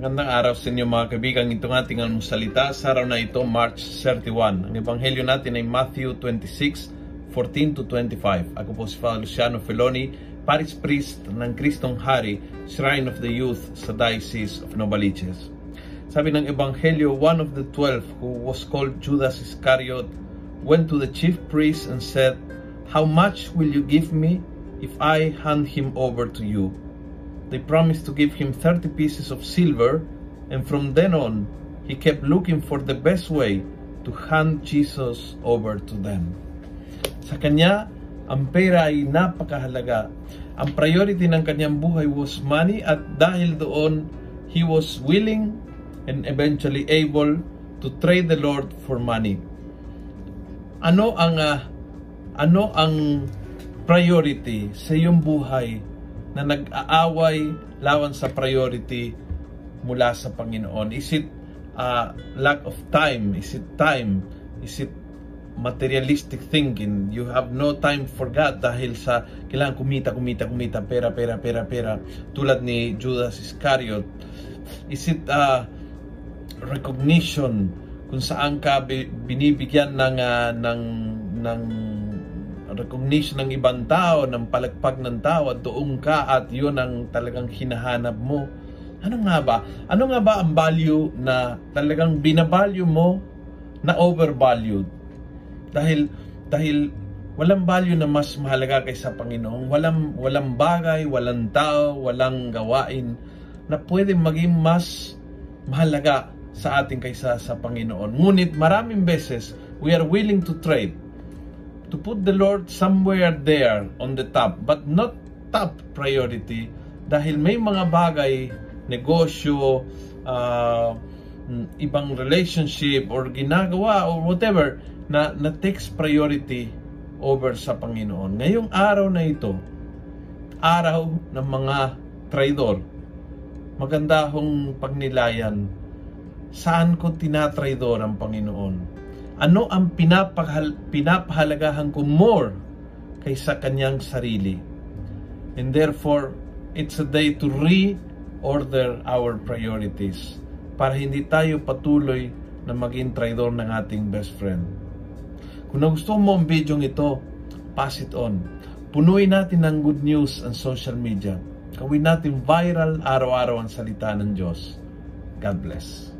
Magandang araw sa inyo mga kaibigan. Ito nga ating salita sa araw na ito, March 31. Ang ebanghelyo natin ay Matthew 26, 14 to 25. Ako po si Father Luciano Feloni, Paris Priest ng Kristong Hari, Shrine of the Youth sa Diocese of Novaliches. Sabi ng ebanghelyo, one of the twelve who was called Judas Iscariot went to the chief priest and said, How much will you give me if I hand him over to you? They promised to give him 30 pieces of silver, and from then on, he kept looking for the best way to hand Jesus over to them. Sa kanya, ang pera ay napakahalaga. Ang priority ng kanyang buhay was money at dahil doon, he was willing and eventually able to trade the Lord for money. Ano ang uh, ano ang priority sa iyong buhay na nag-aaway lawan sa priority mula sa Panginoon? Is it uh, lack of time? Is it time? Is it materialistic thinking? You have no time for God dahil sa kailangan kumita, kumita, kumita, pera, pera, pera, pera. Tulad ni Judas Iscariot. Is it uh, recognition kung saan ka binibigyan ng uh, ng ng recognition ng ibang tao, ng palagpag ng tao at doon ka at yun ang talagang hinahanap mo. Ano nga ba? Ano nga ba ang value na talagang binavalue mo na overvalued? Dahil dahil walang value na mas mahalaga kaysa Panginoon. Walang walang bagay, walang tao, walang gawain na pwede maging mas mahalaga sa ating kaysa sa Panginoon. Ngunit maraming beses we are willing to trade to put the Lord somewhere there on the top, but not top priority dahil may mga bagay, negosyo, uh, ibang relationship or ginagawa or whatever na, na takes priority over sa Panginoon. Ngayong araw na ito, araw ng mga traidor, maganda hong pagnilayan saan ko tinatraidor ang Panginoon ano ang pinapahal, pinapahalagahan ko more kaysa kanyang sarili. And therefore, it's a day to reorder our priorities para hindi tayo patuloy na maging traidor ng ating best friend. Kung nagustuhan mo ang video ito, pass it on. Punuin natin ng good news ang social media. Gawin natin viral araw-araw ang salita ng Diyos. God bless.